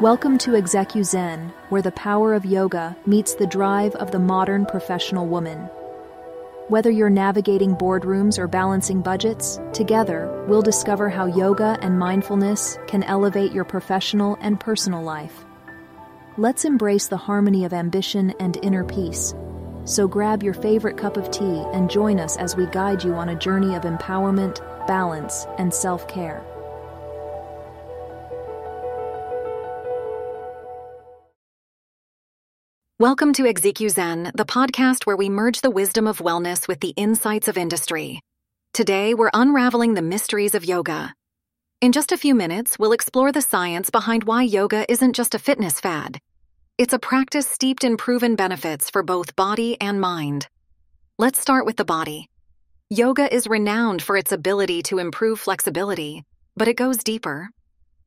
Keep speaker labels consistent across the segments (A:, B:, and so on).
A: Welcome to ExecuZen, where the power of yoga meets the drive of the modern professional woman. Whether you're navigating boardrooms or balancing budgets, together we'll discover how yoga and mindfulness can elevate your professional and personal life. Let's embrace the harmony of ambition and inner peace. So grab your favorite cup of tea and join us as we guide you on a journey of empowerment, balance, and self care.
B: Welcome to ExecuZen, the podcast where we merge the wisdom of wellness with the insights of industry. Today, we're unraveling the mysteries of yoga. In just a few minutes, we'll explore the science behind why yoga isn't just a fitness fad. It's a practice steeped in proven benefits for both body and mind. Let's start with the body. Yoga is renowned for its ability to improve flexibility, but it goes deeper.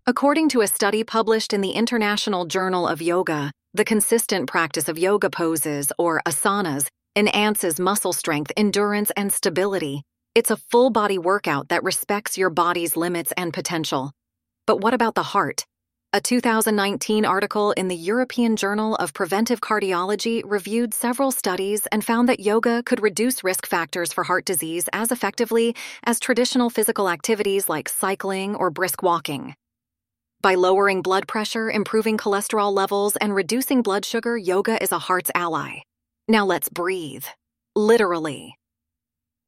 B: According to a study published in the International Journal of Yoga, the consistent practice of yoga poses, or asanas, enhances muscle strength, endurance, and stability. It's a full body workout that respects your body's limits and potential. But what about the heart? A 2019 article in the European Journal of Preventive Cardiology reviewed several studies and found that yoga could reduce risk factors for heart disease as effectively as traditional physical activities like cycling or brisk walking. By lowering blood pressure, improving cholesterol levels, and reducing blood sugar, yoga is a heart's ally. Now let's breathe. Literally.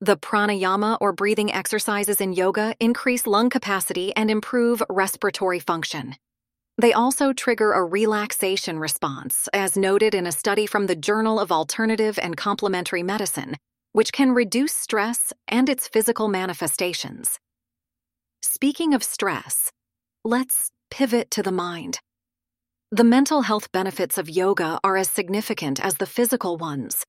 B: The pranayama or breathing exercises in yoga increase lung capacity and improve respiratory function. They also trigger a relaxation response, as noted in a study from the Journal of Alternative and Complementary Medicine, which can reduce stress and its physical manifestations. Speaking of stress, let's pivot to the mind. The mental health benefits of yoga are as significant as the physical ones.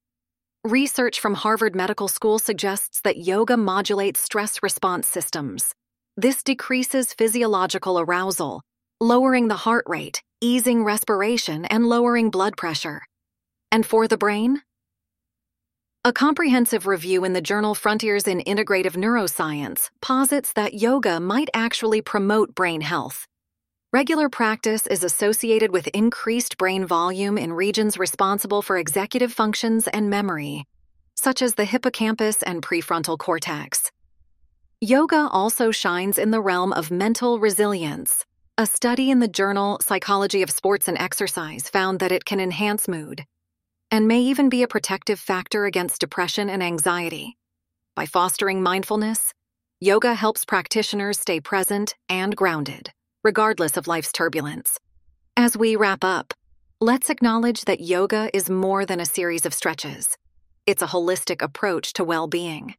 B: Research from Harvard Medical School suggests that yoga modulates stress response systems. This decreases physiological arousal, lowering the heart rate, easing respiration, and lowering blood pressure. And for the brain? A comprehensive review in the journal Frontiers in Integrative Neuroscience posits that yoga might actually promote brain health. Regular practice is associated with increased brain volume in regions responsible for executive functions and memory, such as the hippocampus and prefrontal cortex. Yoga also shines in the realm of mental resilience. A study in the journal Psychology of Sports and Exercise found that it can enhance mood and may even be a protective factor against depression and anxiety. By fostering mindfulness, yoga helps practitioners stay present and grounded regardless of life's turbulence. As we wrap up, let's acknowledge that yoga is more than a series of stretches. It's a holistic approach to well being.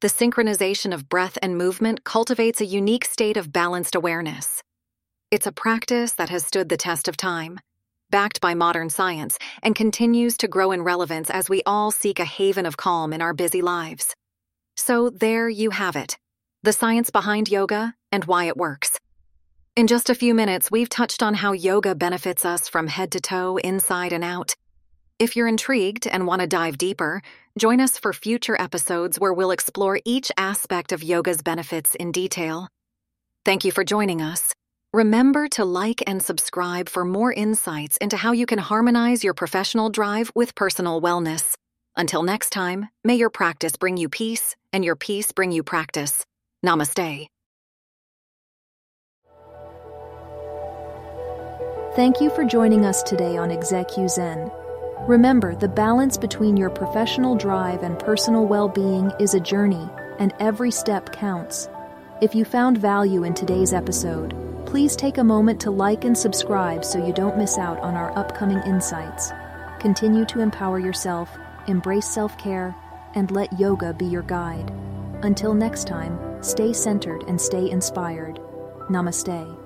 B: The synchronization of breath and movement cultivates a unique state of balanced awareness. It's a practice that has stood the test of time, backed by modern science, and continues to grow in relevance as we all seek a haven of calm in our busy lives. So, there you have it the science behind yoga and why it works. In just a few minutes, we've touched on how yoga benefits us from head to toe, inside and out. If you're intrigued and want to dive deeper, join us for future episodes where we'll explore each aspect of yoga's benefits in detail. Thank you for joining us. Remember to like and subscribe for more insights into how you can harmonize your professional drive with personal wellness. Until next time, may your practice bring you peace and your peace bring you practice. Namaste.
A: Thank you for joining us today on ExecuZen. Remember, the balance between your professional drive and personal well being is a journey, and every step counts. If you found value in today's episode, please take a moment to like and subscribe so you don't miss out on our upcoming insights. Continue to empower yourself, embrace self care, and let yoga be your guide. Until next time, stay centered and stay inspired. Namaste.